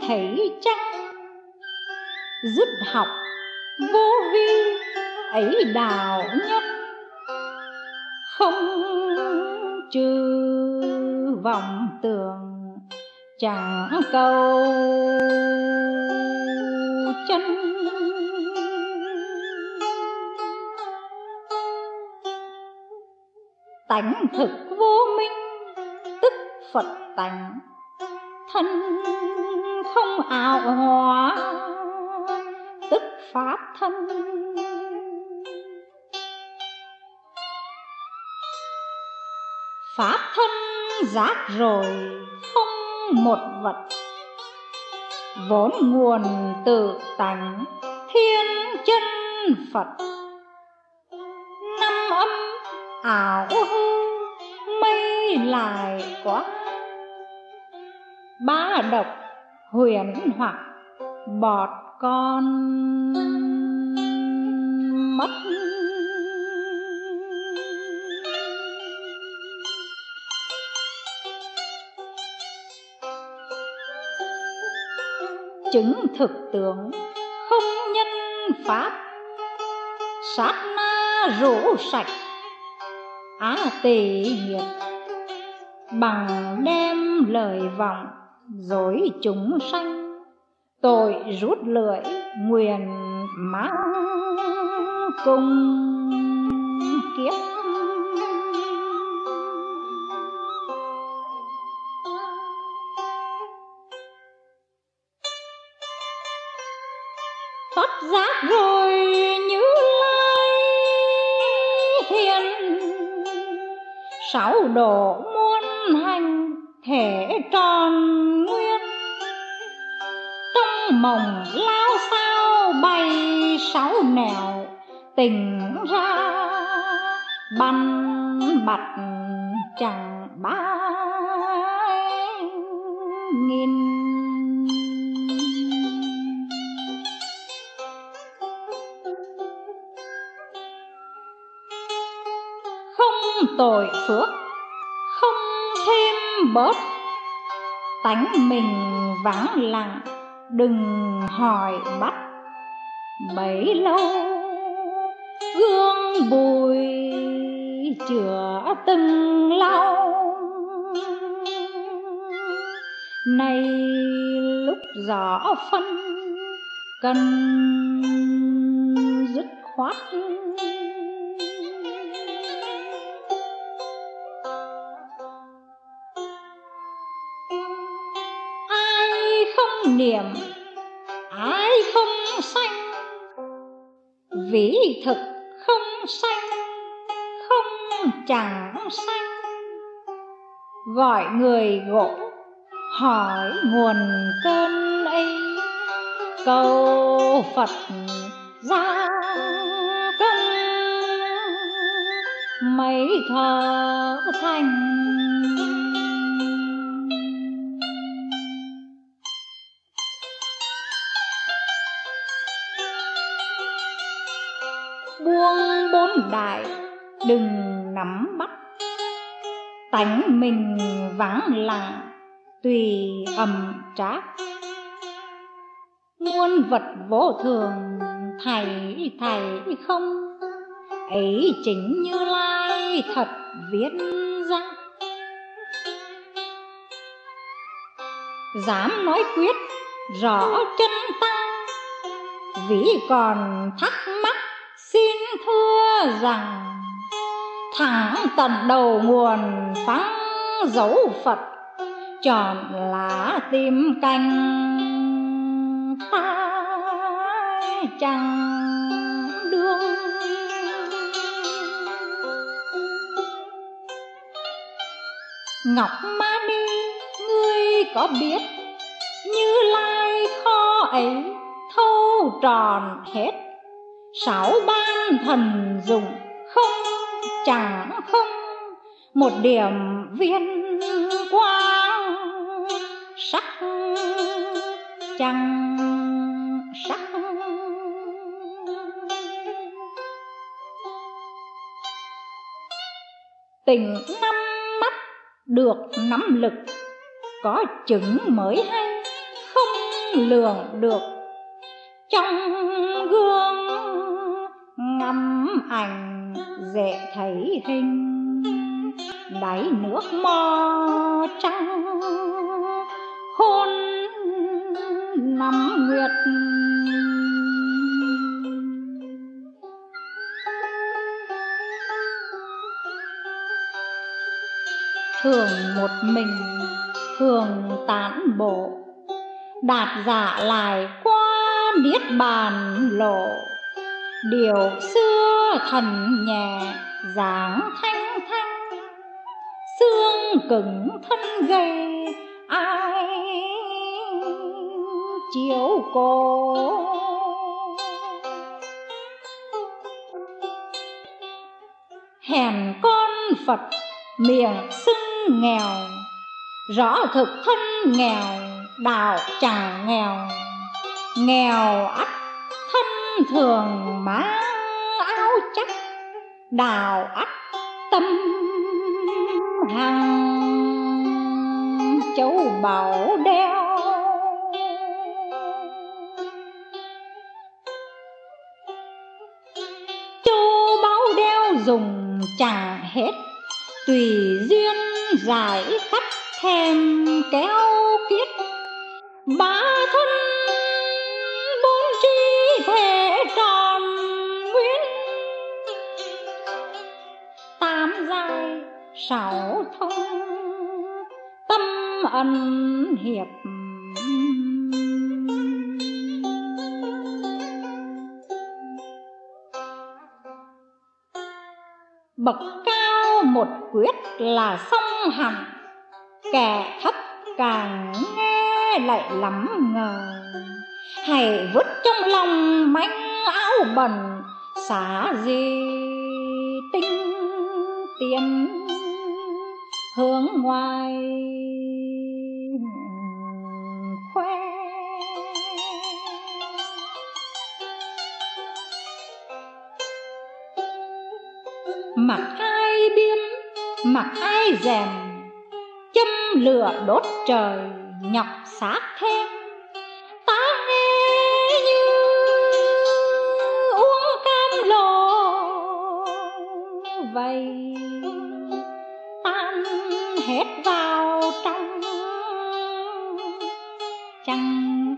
thấy chăng dứt học vô vi, ấy đạo nhân không trừ vọng tưởng, chẳng cầu chân. Tánh thực vô minh, tức phật tánh thân không ảo hòa, tức pháp thân. Pháp thân giác rồi không một vật, vốn nguồn tự tánh thiên chân phật. Năm âm ảo hư mây lại quá ba độc huyền hoặc bọt con mất. Chứng thực tướng không nhân pháp, sát na rũ sạch, á tỳ nhiệt, bằng đem lời vọng dối chúng sanh, tội rút lưỡi nguyền mang cùng kiếp. Thoát giác rồi như lai hiền, sáu độ muôn hành thể mồng lao sao bay sáu nẻo. Tình ra ban mặt chẳng ba nghìn. Không tội phước, không thêm bớt, tánh mình vắng lặng đừng hỏi bắt bấy lâu gương bùi chữa từng lau nay lúc rõ phân, cần dứt khoát. Niệm ai không sanh? Vĩ thực không sanh, không chẳng sanh. Gọi người gỗ, hỏi nguồn cơn ấy. Cầu phật ra công mấy thờ thành. Đại đừng nắm bắt. Tánh mình vắng lặng, tùy ầm trác. Muôn vật vô thường, thầy thầy không. Ấy chính như lai thật viết ra. Dám nói quyết, rõ chân tăng. Vì còn thắc mắc thưa rằng thẳng tận đầu nguồn phán dấu phật, chọn lá tim canh ta chẳng đương. Ngọc ma ni, ngươi có biết, như lai kho ấy thâu tròn hết sáu ban thần dụng không, chẳng không, một điểm viên quang sắc chẳng sắc. Tình năm mắt được nắm lực, có chứng mới hay không lường được. Trong gương ngắm ảnh dễ thấy hình. Đáy nước mò trắng hôn năm nguyệt. Thường một mình, thường tán bộ đạt giả lại qua niết bàn lộ điều xưa thần nhẹ dáng thanh thanh. Xương cứng thân gầy, ai chiếu cô? Hèn con phật, miệng xưng nghèo. Rõ thực thân nghèo, đạo chẳng nghèo. Nghèo ắt thân thường mang áo chắc, đào ắt tâm hằng châu bảo đeo. Châu báu đeo dùng chẳng hết, tùy duyên giải khắp thèm kéo kiết ba thân sáu thông, tâm ân hiệp. Bậc cao một quyết là song hẳn kẻ thấp càng nghe lại lắm ngờ. Hãy vứt trong lòng manh áo bẩn, xả gì ngoài. Khoe. Mặc ai biếm, mặc ai rèm châm lửa đốt trời, nhọc xác thêm. Hết vào trong. Chẳng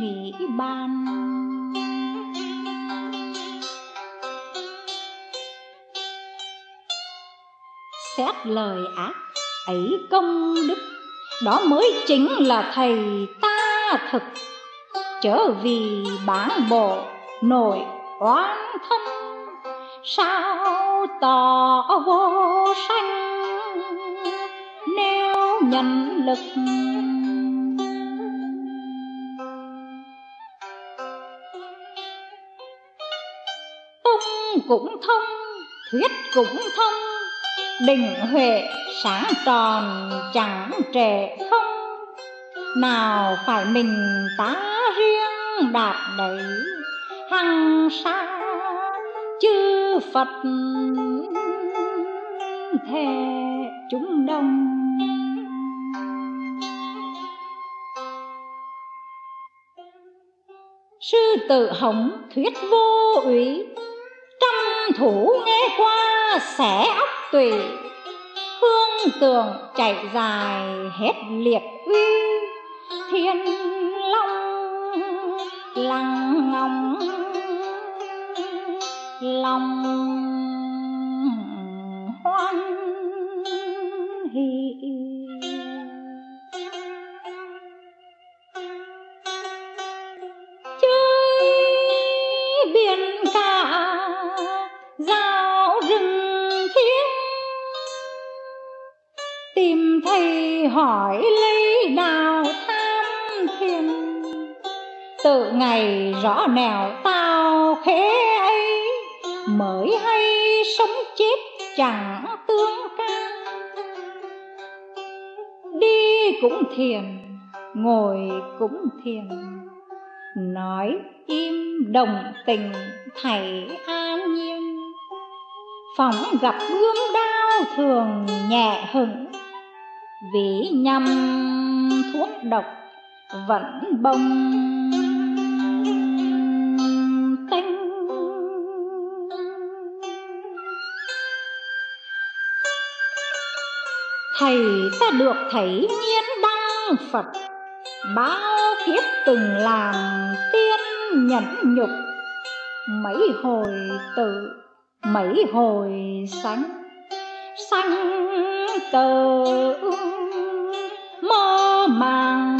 nghĩ ban xét lời ác, ấy công đức, đó mới chính là thầy ta thực. Chớ vì bán bộ nội oán thân, sao tỏ vô sanh? Nếu nhận lực tung cũng thông, thuyết cũng thông, đình huệ sáng tròn chẳng trệ không, nào phải mình tá riêng đạt đấy hằng sa chư phật. Thề chúng đông. Sư tự hồng thuyết vô ủy, trăm thủ nghe qua xẻ óc tùy. Hương tường chạy dài hết liệt uy, thiên long lăng ngóng, lòng hoan giao rừng thiêng, tìm thầy hỏi lấy đào tham thiền tự ngày rõ nẻo tao khế ấy, mới hay sống chết chẳng tương can. Đi cũng thiền, ngồi cũng thiền, nói im đồng tình thầy an nhiên phóng gặp gươm đao thường nhẹ hững vì nhằm thuốc độc vẫn bông tinh. Thầy ta được thấy nhiên đăng phật. Bao kiếp từng làm tiên nhẫn nhục. Mấy hồi tự mấy hồi sáng, sáng tờ mơ màng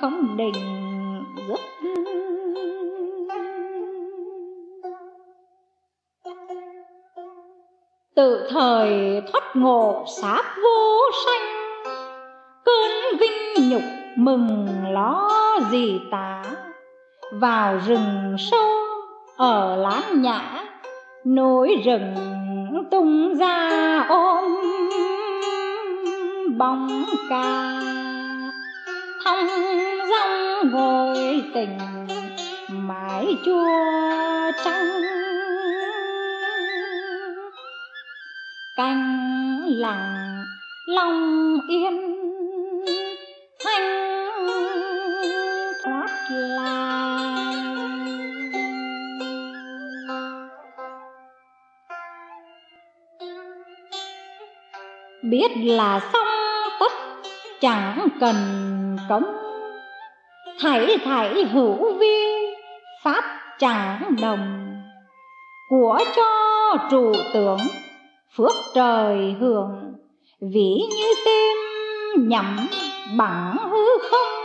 không định giấc. tự thời thoát ngộ sáp vô sanh cơn vinh nhục mừng ló gì tá vào rừng sâu ở láng nhã núi rừng tung ra ôm bóng ca. Thong dong ngồi tình mái chua trắng canh lặng lòng yên biết là xong tất, chẳng cần cống. Thảy thảy hữu vi, pháp chẳng đồng. Của cho trụ tưởng phước trời hưởng. Vĩ như tên nhắm bằng hư không.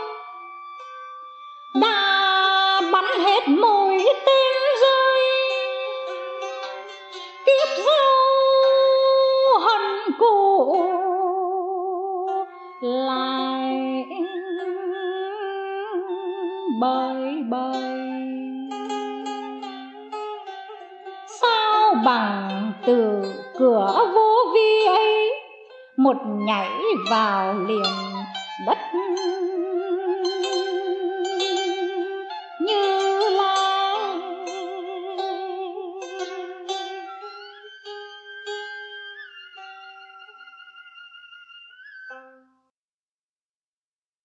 Đã bắn hết mùi bơi. Sao bằng từ cửa vô vi ấy một nhảy vào liền đất